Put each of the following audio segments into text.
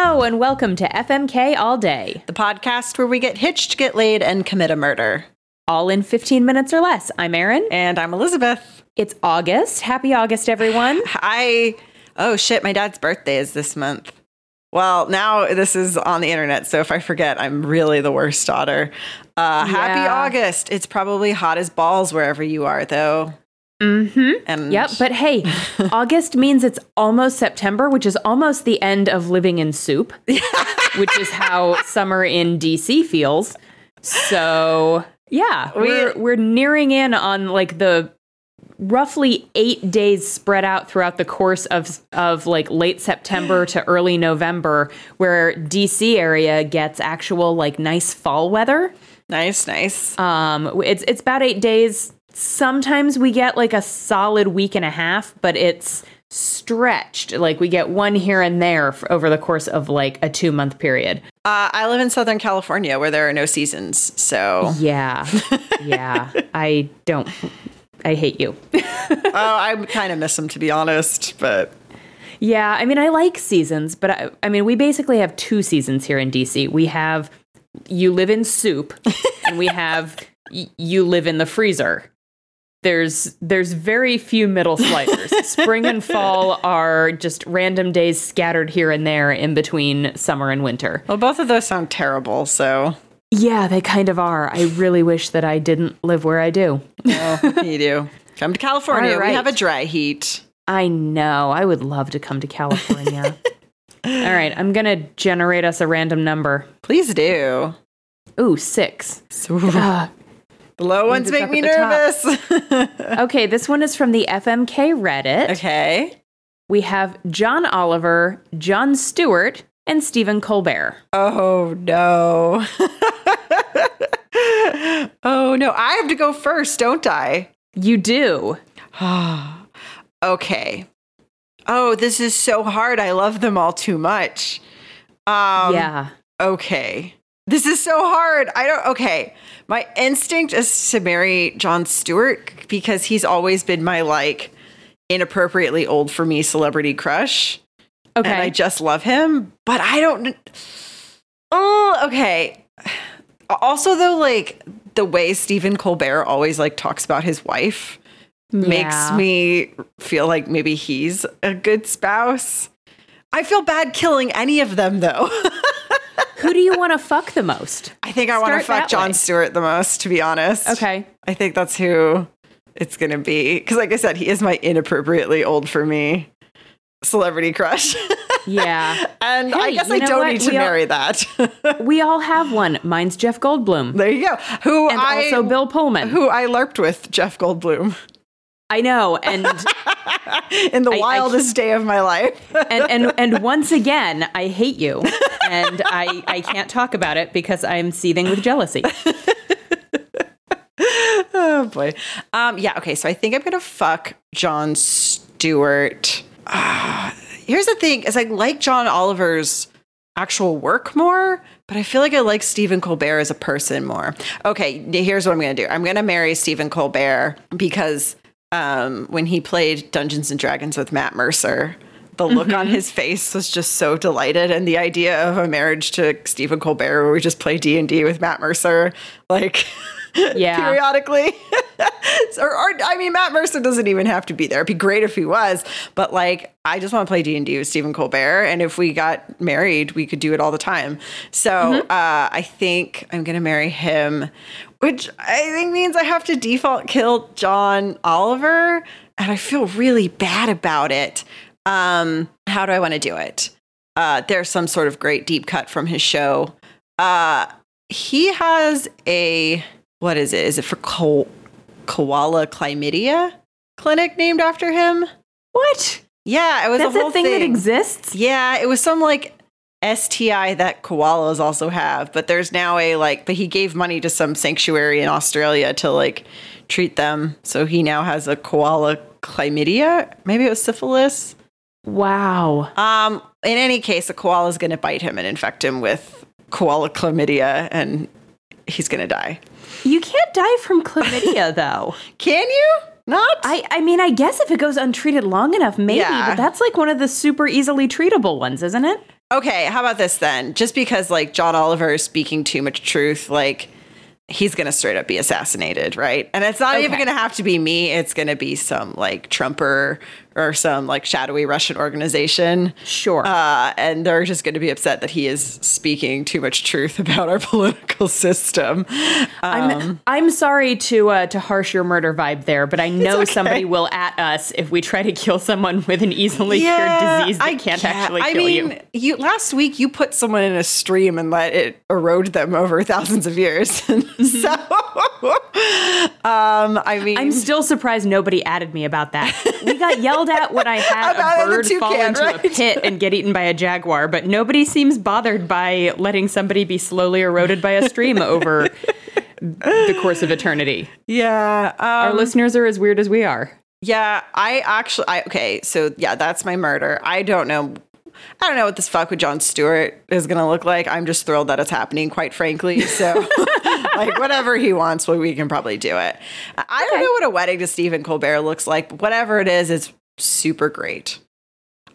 Hello, and welcome to FMK All Day, the podcast where we get hitched, get laid, and commit a murder. all in 15 minutes or less. I'm Erin. And I'm Elizabeth. It's August. Happy August, everyone. I, oh shit, my dad's birthday is this month. Well, now this is on the internet, so if I forget, I'm really the worst daughter. Uh, Happy Yeah. August. It's probably hot as balls wherever you are, though. Mm-hmm. And Yep, but hey, August means it's almost September, which is almost the end of living in soup, which is how summer in DC feels. So, yeah, We- we're we're nearing in on like the roughly 8 days spread out throughout the course of of like late September to early November where DC area gets actual like nice fall weather. nice, nice. Um, it's it's about eight days. Sometimes we get like a solid week and a half, but it's stretched. Like we get one here and there over the course of like a two month period. Uh, I live in Southern California where there are no seasons, so Yeah, yeah. I don't. I hate you. oh, I kind of miss them to be honest. But Yeah, I mean, I like seasons, but I, I mean, we basically have two seasons here in DC. We have you live in soup, and we have you live in the freezer. There's there's very few middle sliders. Spring and fall are just random days scattered here and there in between summer and winter. well, both of those sound terrible. So Yeah, they kind of are. I really wish that I didn't live where I do. oh, you do come to California. All We have a dry heat. I know. I would love to come to California. All right, I'm gonna generate us a random number. Please do. Ooh, six. So Ah, the low ones make me at the top. nervous. Okay, this one is from the FMK Reddit. okay. We have John Oliver, Jon Stewart, and Stephen Colbert. Oh no. oh no. I have to go first, don't I? You do. okay. Oh, this is so hard. I love them all too much. Um, yeah. Okay. This is so hard. I don't. Okay. My instinct is to marry Jon Stewart because he's always been my like inappropriately old for me celebrity crush. Okay. And I just love him, but I don't. Oh, okay. Also, though, like the way Stephen Colbert always like talks about his wife makes me feel like maybe he's a good spouse. I feel bad killing any of them, though. Who do you want to fuck the most? I think I want to fuck John way. Stewart the most, to be honest. Okay. I think that's who it's going to be. Because, like I said, he is my inappropriately old for me celebrity crush. Yeah. and I guess I don't what? need to all- marry that. we all have one. Mine's Jeff Goldblum. there you go. Who And I also Bill Pullman. who I larped with, Jeff Goldblum, I know. And in the I- I wildest day of my life. and and and once again, I hate you. And I I can't talk about it because I'm seething with jealousy. oh boy. Um, yeah. Okay. So I think I'm gonna fuck Jon Stewart. Here's the thing: is I like John Oliver's actual work more, but I feel like I like Stephen Colbert as a person more. Okay. Here's what I'm gonna do. I'm gonna marry Stephen Colbert because um, when he played Dungeons and Dragons with Matt Mercer. The look on his face was just so delighted, and the idea of a marriage to Stephen Colbert, where we just play D and D with Matt Mercer, like Yeah. periodically. or, or I mean, Matt Mercer doesn't even have to be there. It'd be great if he was, but like, I just want to play D and D with Stephen Colbert, and if we got married, we could do it all the time. So uh, I think I'm gonna marry him, which I think means I have to default kill John Oliver, and I feel really bad about it. Um, how do I want to do it? Uh, there's some sort of great deep cut from his show. Uh, he has a what is it? Is it for ko- koala chlamydia clinic named after him? What? Yeah, it was That's a a, whole thing, that exists. Yeah, it was some like STI that koalas also have, but there's now a like, but he gave money to some sanctuary in Australia to like treat them. So he now has a koala chlamydia. Maybe it was syphilis. Wow. Um, in any case, a koala is going to bite him and infect him with koala chlamydia, and he's to die. You can't die from chlamydia though. Can you? Not? I, I mean, I guess if it goes untreated long enough, maybe, Yeah. but that's like one of the super easily treatable ones, isn't it? Okay, how about this then? Just because like John Oliver is speaking too much truth, like he's going to straight up be assassinated, right? And it's not even going to have to be me. It's going to be some like Trumper or some like shadowy Russian organization. Sure. Uh, and they're just going to be upset that he is speaking too much truth about our political system. I'm I'm sorry to uh, to harsh your murder vibe there, but I know okay. somebody will at us if we try to kill someone with an easily cured disease that can't get- actually I kill mean, you. last week you put someone in a stream and let it erode them over thousands of years. so, um, I mean, I'm still surprised nobody added me about that. We got yelled at when I had a bird fall toucan, into a pit and get eaten by a jaguar, but nobody seems bothered by letting somebody be slowly eroded by a stream over the course of eternity. yeah, Our um, listeners are as weird as we are. yeah. I actually, I okay. So yeah, that's my murder. I don't know. I don't know what this fuck with John Stewart is going to look like. I'm just thrilled that it's happening, quite frankly. So, like, whatever he wants, well, we can probably do it. I I don't know what a wedding to Stephen Colbert looks like, but whatever it is, it's super great.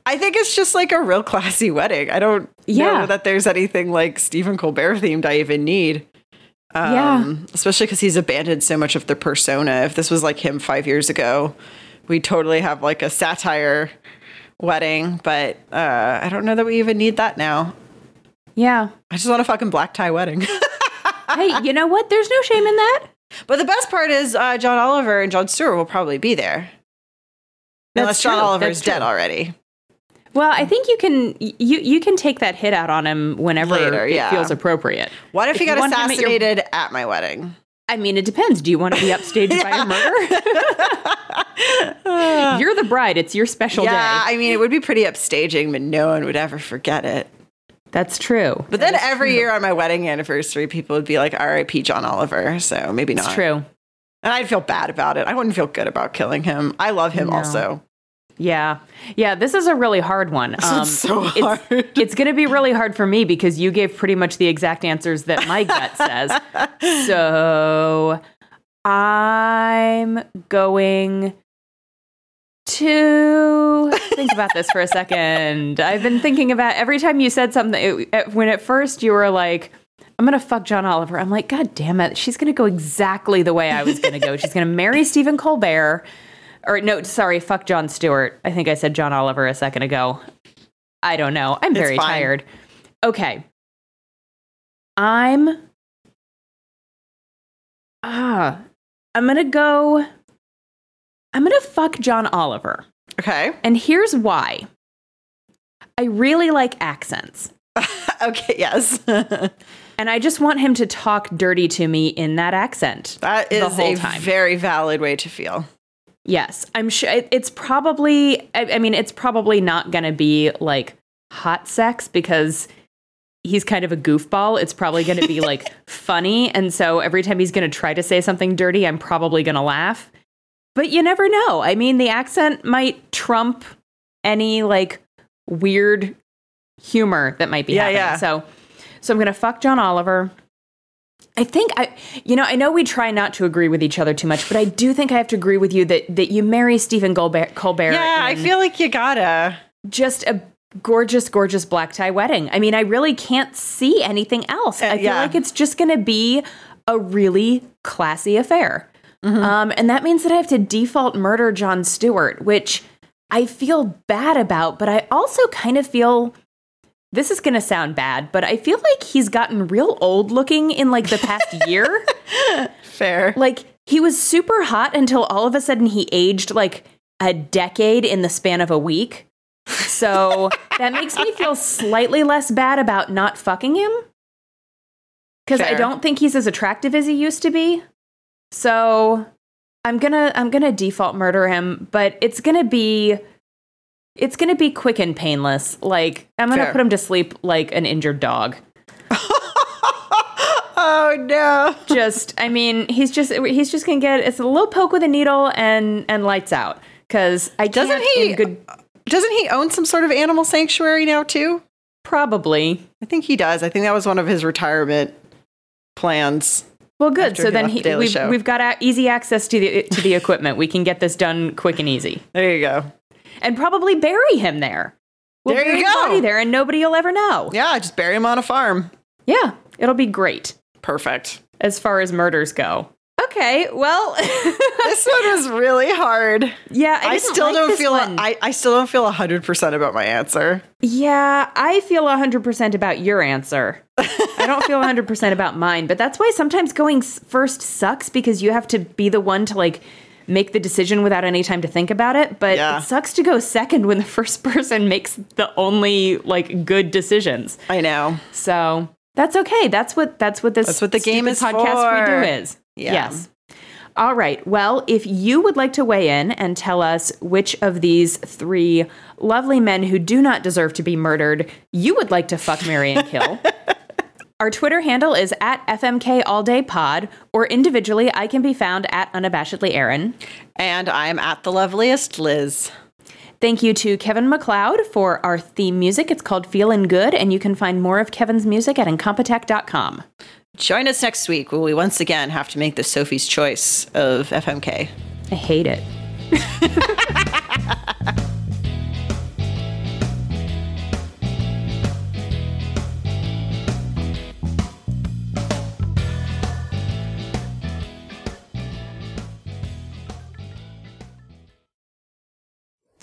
I think it's just like a real classy wedding. I don't Yeah. know that there's anything like Stephen Colbert themed I even need. Um, Yeah. Especially because he's abandoned so much of the persona. If this was like him five years ago, we totally have like a satire wedding, but uh, I don't know that we even need that now. Yeah. I just want a fucking black tie wedding. Hey, you know what? There's no shame in that. but the best part is uh, John Oliver and Jon Stewart will probably be there. That's Unless John true. Oliver is That's dead already. Well, I think you can you you can take that hit out on him whenever Later, it yeah. feels appropriate. What if, If he got him at your- assassinated at my wedding? I mean, it depends. Do you want to be upstaged by a murder? You're the bride. It's your special Yeah, day. Yeah, I mean, it would be pretty upstaging, but no one would ever forget it. That's true. But then every year on my wedding anniversary, people would be like, R.I.P. John Oliver. So maybe not. It's true. And I'd feel bad about it. I wouldn't feel good about killing him. I love him No. also. Yeah. Yeah, this is a really hard one. Um, so it's- hard. It's, going to be really hard for me because you gave pretty much the exact answers that my gut says. So I'm going to think about this for a second. I've been thinking about every time you said something, it, it- when at first you were like, I'm going to fuck John Oliver. I'm like, God damn it. She's going to go exactly the way I was going to go. She's going to marry Stephen Colbert. Or, no, sorry, fuck Jon Stewart. I think I said John Oliver a second ago. I don't know. I'm very tired. Okay. I'm. Ah. I'm going to go. I'm going to fuck John Oliver. Okay. And here's why. I really like accents. okay. Yes. And I just want him to talk dirty to me in that accent. the is a time. very valid way to feel. Yes, I'm sure it's probably. I, I mean, it's probably not going to be like hot sex because he's kind of a goofball. It's probably going to be like funny, and so every time he's going to try to say something dirty, I'm probably going to laugh. But you never know. I mean, the accent might trump any like weird humor that might be Yeah, happening. yeah. So, so I'm going to fuck John Oliver. I think I, you know, I know we try not to agree with each other too much, but I do think I have to agree with you that that you marry Stephen Colbert. Colbert Yeah, I feel like you gotta. just a gorgeous, gorgeous black tie wedding. I mean, I really can't see anything else. Uh, I feel yeah. like it's just going to be a really classy affair, Mm-hmm. um, and that means that I have to default murder Jon Stewart, which I feel bad about, but I also kind of feel. This is going to sound bad, but I feel like he's gotten real old looking in like the past year. Fair. Like he was super hot until all of a sudden he aged like a decade in the span of a week. So that makes me feel slightly less bad about not fucking him. Cuz I don't think he's as attractive as he used to be. So I'm going to I'm going to default murder him, but it's going to be it's going to be quick and painless. Like I'm going to put him to sleep like an injured dog. Oh no. just i mean he's just he's just gonna get it's a little poke with a needle and and lights out because i Doesn't he- good Doesn't he own some sort of animal sanctuary now too? probably I think he does. I think that was one of his retirement plans. well good so he then he, The we've, Show. we've got a- easy access to the to the equipment we can get this done quick and easy There you go. And probably bury him there We'll There you go. there, and nobody will ever know. Yeah, just bury him on a farm. Yeah, it'll be great Perfect. as far as murders go. Okay, well, This one was really hard. yeah, I, I, still like don't feel one. I, I still don't feel hundred percent about my answer. Yeah, I feel 100% about your answer. I don't feel 100% about mine, but that's why sometimes going first sucks because you have to be the one to like make the decision without any time to think about it. But Yeah. it sucks to go second when the first person makes the only like good decisions. I know. So that's okay. That's what that's what this That's what the game is podcast for. we do is. Yeah. Yes. All right. Well, if you would like to weigh in and tell us which of these three lovely men who do not deserve to be murdered you would like to fuck, marry, and kill. Our Twitter handle is at FMK All Day Pod, or individually, I can be found at Unabashedly Erin. And I'm at the loveliest Liz. Thank you to Kevin MacLeod for our theme music. It's called Feelin' Good, and you can find more of Kevin's music at Incompetech.com. Join us next week where we once again have to make the Sophie's choice of FMK. I hate it.